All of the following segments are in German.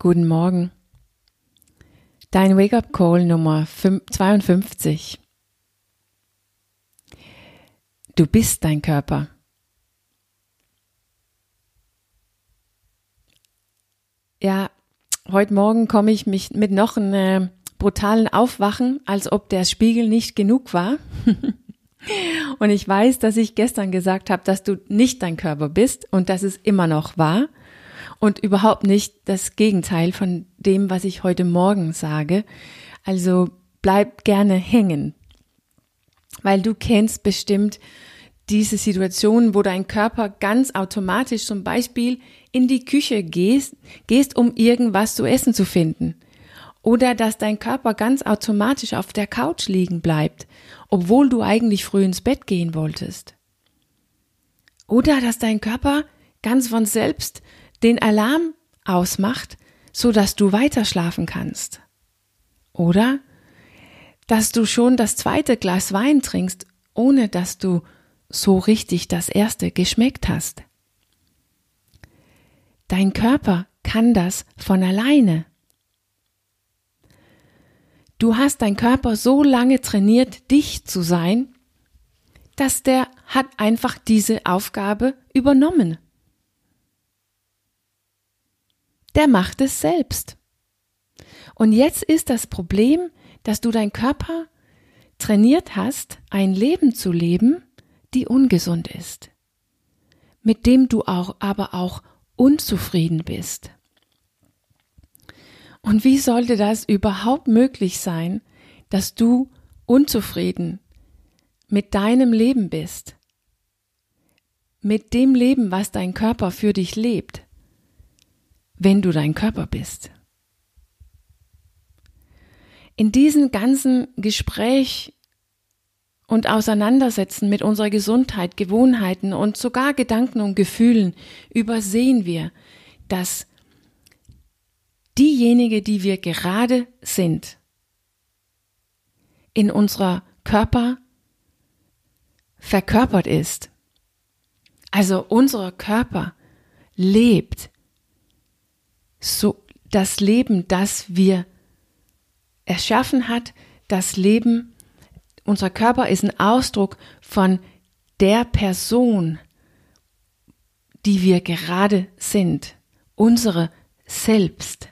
Guten Morgen. Dein Wake-up Call Nummer 52. Du bist dein Körper. Ja, heute Morgen komme ich mich mit noch einem brutalen Aufwachen, als ob der Spiegel nicht genug war. und ich weiß, dass ich gestern gesagt habe, dass du nicht dein Körper bist und dass es immer noch war und überhaupt nicht das Gegenteil von dem, was ich heute Morgen sage. Also bleib gerne hängen, weil du kennst bestimmt diese Situation, wo dein Körper ganz automatisch zum Beispiel in die Küche gehst, gehst, um irgendwas zu essen zu finden. Oder dass dein Körper ganz automatisch auf der Couch liegen bleibt, obwohl du eigentlich früh ins Bett gehen wolltest. Oder dass dein Körper ganz von selbst den Alarm ausmacht, so dass du weiter schlafen kannst. Oder dass du schon das zweite Glas Wein trinkst, ohne dass du so richtig das erste geschmeckt hast. Dein Körper kann das von alleine. Du hast dein Körper so lange trainiert, dich zu sein, dass der hat einfach diese Aufgabe übernommen. Der macht es selbst. Und jetzt ist das Problem, dass du dein Körper trainiert hast, ein Leben zu leben, die ungesund ist, mit dem du auch aber auch unzufrieden bist. Und wie sollte das überhaupt möglich sein, dass du unzufrieden mit deinem Leben bist? Mit dem Leben, was dein Körper für dich lebt? Wenn du dein Körper bist. In diesem ganzen Gespräch und Auseinandersetzen mit unserer Gesundheit, Gewohnheiten und sogar Gedanken und Gefühlen übersehen wir, dass diejenige, die wir gerade sind, in unserer Körper verkörpert ist. Also unser Körper lebt so das Leben, das wir erschaffen hat, das Leben, unser Körper ist ein Ausdruck von der Person, die wir gerade sind, unsere Selbst.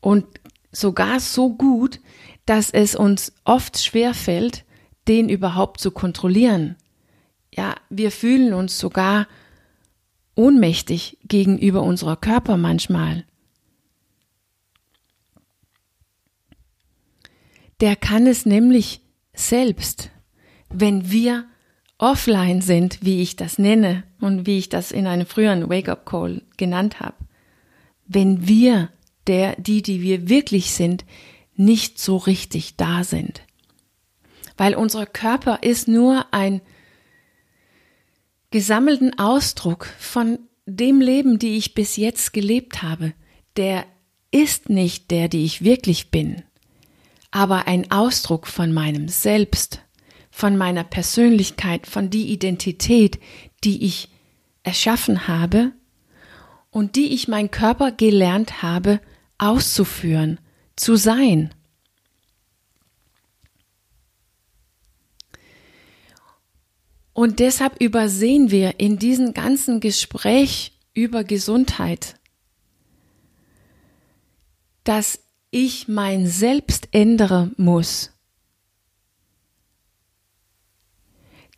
Und sogar so gut, dass es uns oft schwer fällt, den überhaupt zu kontrollieren. Ja, wir fühlen uns sogar ohnmächtig gegenüber unserer Körper manchmal. Der kann es nämlich selbst, wenn wir offline sind, wie ich das nenne und wie ich das in einem früheren Wake-up-Call genannt habe. Wenn wir, der, die, die wir wirklich sind, nicht so richtig da sind. Weil unser Körper ist nur ein gesammelten Ausdruck von dem Leben, die ich bis jetzt gelebt habe, der ist nicht der, die ich wirklich bin, aber ein Ausdruck von meinem Selbst, von meiner Persönlichkeit, von die Identität, die ich erschaffen habe und die ich mein Körper gelernt habe auszuführen, zu sein. Und deshalb übersehen wir in diesem ganzen Gespräch über Gesundheit, dass ich mein Selbst ändern muss,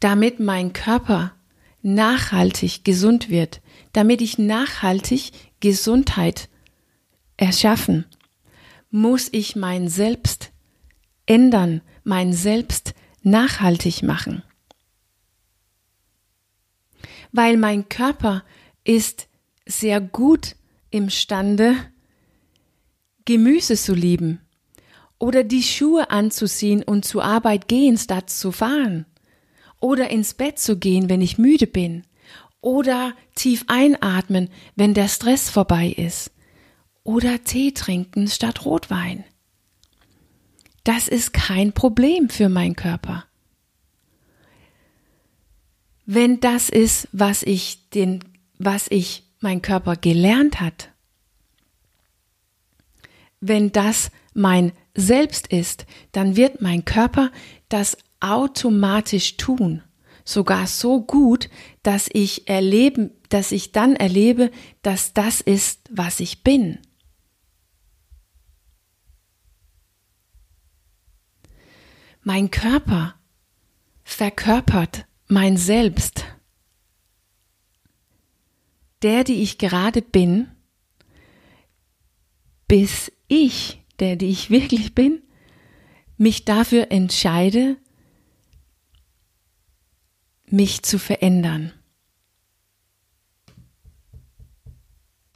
damit mein Körper nachhaltig gesund wird, damit ich nachhaltig Gesundheit erschaffen, muss ich mein Selbst ändern, mein Selbst nachhaltig machen weil mein Körper ist sehr gut imstande, Gemüse zu lieben oder die Schuhe anzuziehen und zur Arbeit gehen, statt zu fahren oder ins Bett zu gehen, wenn ich müde bin oder tief einatmen, wenn der Stress vorbei ist oder Tee trinken statt Rotwein. Das ist kein Problem für meinen Körper wenn das ist, was ich den, was ich mein Körper gelernt hat, wenn das mein Selbst ist, dann wird mein Körper das automatisch tun. Sogar so gut, dass ich erleben, dass ich dann erlebe, dass das ist, was ich bin. Mein Körper verkörpert mein Selbst. Der, die ich gerade bin, bis ich, der, die ich wirklich bin, mich dafür entscheide, mich zu verändern.